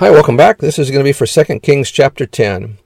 Hi, welcome back. This is going to be for 2 Kings chapter 10.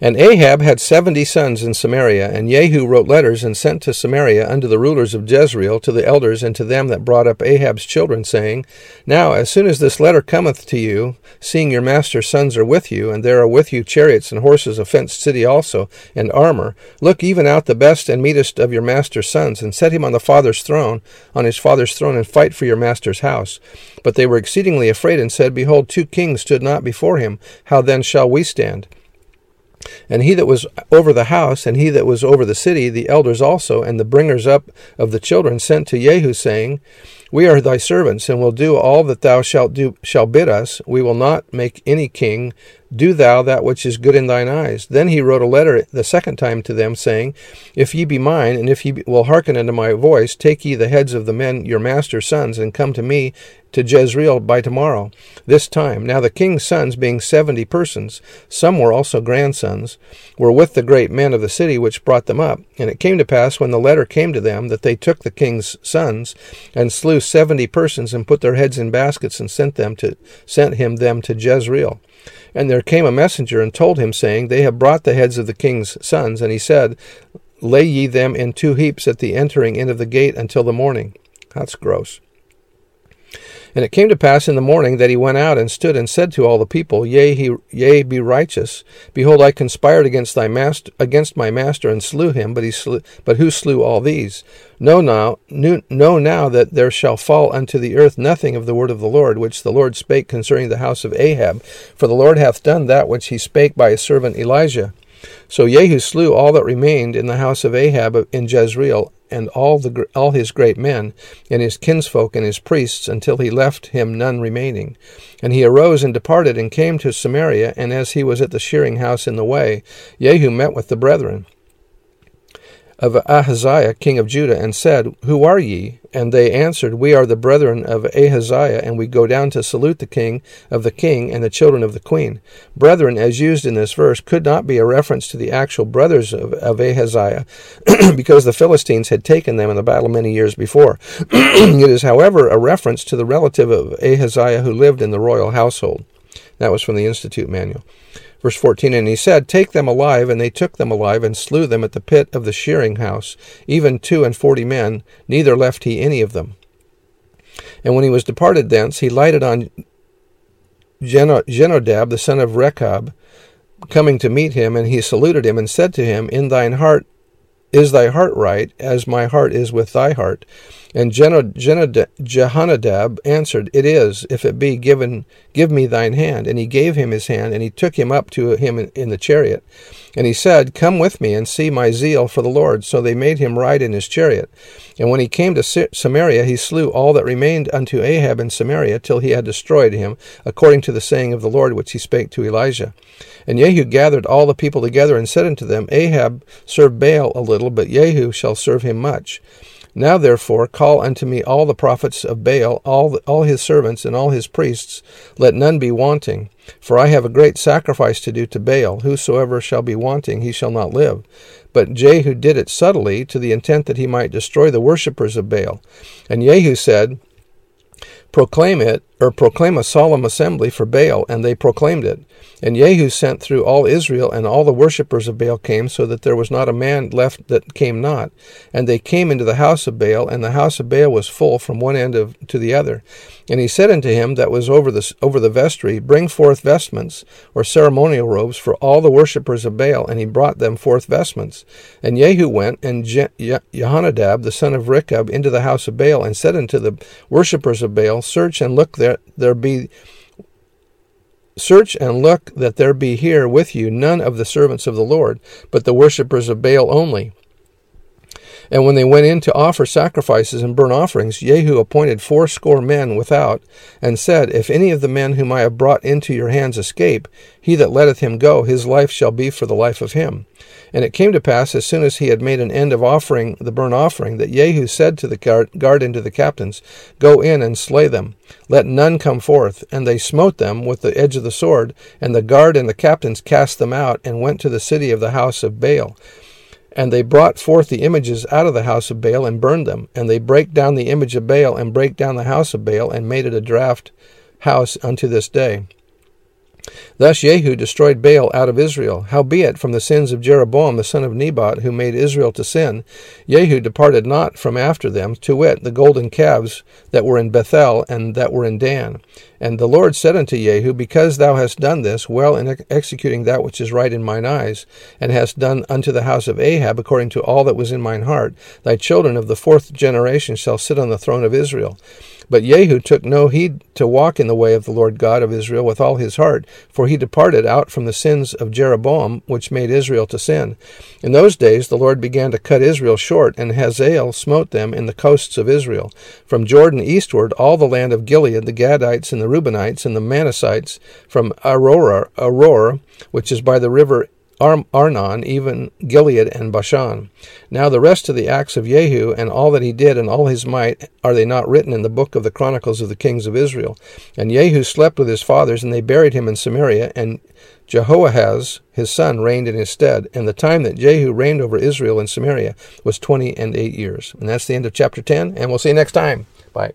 And Ahab had seventy sons in Samaria, and Jehu wrote letters and sent to Samaria unto the rulers of Jezreel, to the elders, and to them that brought up Ahab's children, saying, Now, as soon as this letter cometh to you, seeing your master's sons are with you, and there are with you chariots and horses, a fenced city also, and armor, look even out the best and meetest of your master's sons, and set him on the father's throne, on his father's throne, and fight for your master's house. But they were exceedingly afraid, and said, Behold, two kings stood not before him. How then shall we stand? And he that was over the house, and he that was over the city, the elders also, and the bringers up of the children, sent to Jehu, saying, We are thy servants, and will do all that thou shalt do shall bid us. We will not make any king. Do thou that which is good in thine eyes. Then he wrote a letter the second time to them, saying, If ye be mine, and if ye will hearken unto my voice, take ye the heads of the men your master's sons, and come to me to Jezreel by tomorrow, this time. Now the king's sons, being seventy persons, some were also grandsons, were with the great men of the city which brought them up. And it came to pass, when the letter came to them, that they took the king's sons, and slew seventy persons, and put their heads in baskets, and sent them to sent him them to Jezreel. And there came a messenger and told him, saying, They have brought the heads of the king's sons. And he said, Lay ye them in two heaps at the entering in of the gate until the morning. That's gross. And it came to pass in the morning that he went out and stood and said to all the people, Yea, he, yea, be righteous. Behold, I conspired against thy master, against my master, and slew him. But he slew, but who slew all these? Know now, know now that there shall fall unto the earth nothing of the word of the Lord, which the Lord spake concerning the house of Ahab. For the Lord hath done that which he spake by his servant Elijah. So Jehu slew all that remained in the house of Ahab in Jezreel, and all the all his great men, and his kinsfolk and his priests, until he left him none remaining. And he arose and departed, and came to Samaria. And as he was at the shearing house in the way, Jehu met with the brethren of Ahaziah king of Judah, and said, Who are ye? And they answered, We are the brethren of Ahaziah, and we go down to salute the king of the king and the children of the queen. Brethren, as used in this verse, could not be a reference to the actual brothers of, of Ahaziah, because the Philistines had taken them in the battle many years before. it is, however, a reference to the relative of Ahaziah who lived in the royal household. That was from the Institute Manual. Verse 14 And he said, Take them alive. And they took them alive, and slew them at the pit of the shearing house, even two and forty men, neither left he any of them. And when he was departed thence, he lighted on Jenadab, the son of Rechab, coming to meet him, and he saluted him, and said to him, In thine heart is thy heart right, as my heart is with thy heart? And Jehonadab answered, It is, if it be given, give me thine hand. And he gave him his hand, and he took him up to him in the chariot. And he said, Come with me and see my zeal for the Lord. So they made him ride in his chariot. And when he came to Samaria, he slew all that remained unto Ahab in Samaria, till he had destroyed him, according to the saying of the Lord which he spake to Elijah. And Jehu gathered all the people together, and said unto them, Ahab served Baal a little, but Jehu shall serve him much. Now therefore call unto me all the prophets of Baal, all, the, all his servants, and all his priests. Let none be wanting. For I have a great sacrifice to do to Baal. Whosoever shall be wanting, he shall not live. But Jehu did it subtly, to the intent that he might destroy the worshippers of Baal. And Jehu said, Proclaim it, or proclaim a solemn assembly for Baal, and they proclaimed it. And Jehu sent through all Israel, and all the worshippers of Baal came, so that there was not a man left that came not. And they came into the house of Baal, and the house of Baal was full from one end of, to the other. And he said unto him that was over the, over the vestry, Bring forth vestments, or ceremonial robes, for all the worshippers of Baal. And he brought them forth vestments. And Jehu went, and Je- Jehonadab, the son of Rechab, into the house of Baal, and said unto the worshippers of Baal, Search and look there, there be Search and look that there be here with you none of the servants of the Lord, but the worshippers of Baal only. And when they went in to offer sacrifices and burnt offerings, Jehu appointed fourscore men without, and said, If any of the men whom I have brought into your hands escape, he that letteth him go, his life shall be for the life of him. And it came to pass, as soon as he had made an end of offering the burnt offering, that Jehu said to the guard, guard and to the captains, Go in and slay them. Let none come forth. And they smote them with the edge of the sword, and the guard and the captains cast them out, and went to the city of the house of Baal. And they brought forth the images out of the house of Baal and burned them. And they brake down the image of Baal and brake down the house of Baal and made it a draught house unto this day. Thus Jehu destroyed Baal out of Israel. Howbeit, from the sins of Jeroboam the son of Nebat, who made Israel to sin, Jehu departed not from after them, to wit, the golden calves that were in Bethel and that were in Dan. And the Lord said unto Jehu, Because thou hast done this well in executing that which is right in mine eyes, and hast done unto the house of Ahab according to all that was in mine heart, thy children of the fourth generation shall sit on the throne of Israel. But Jehu took no heed to walk in the way of the Lord God of Israel with all his heart, for he departed out from the sins of Jeroboam, which made Israel to sin. In those days the Lord began to cut Israel short, and Hazael smote them in the coasts of Israel. From Jordan eastward, all the land of Gilead, the Gadites and the Reubenites and the Manassites, from Aroer, Aroer, which is by the river Arnon, even Gilead and Bashan. Now the rest of the acts of Jehu, and all that he did, and all his might, are they not written in the book of the Chronicles of the kings of Israel? And Jehu slept with his fathers, and they buried him in Samaria, and Jehoahaz his son reigned in his stead. And the time that Jehu reigned over Israel in Samaria was twenty and eight years. And that's the end of chapter ten, and we'll see you next time. Bye.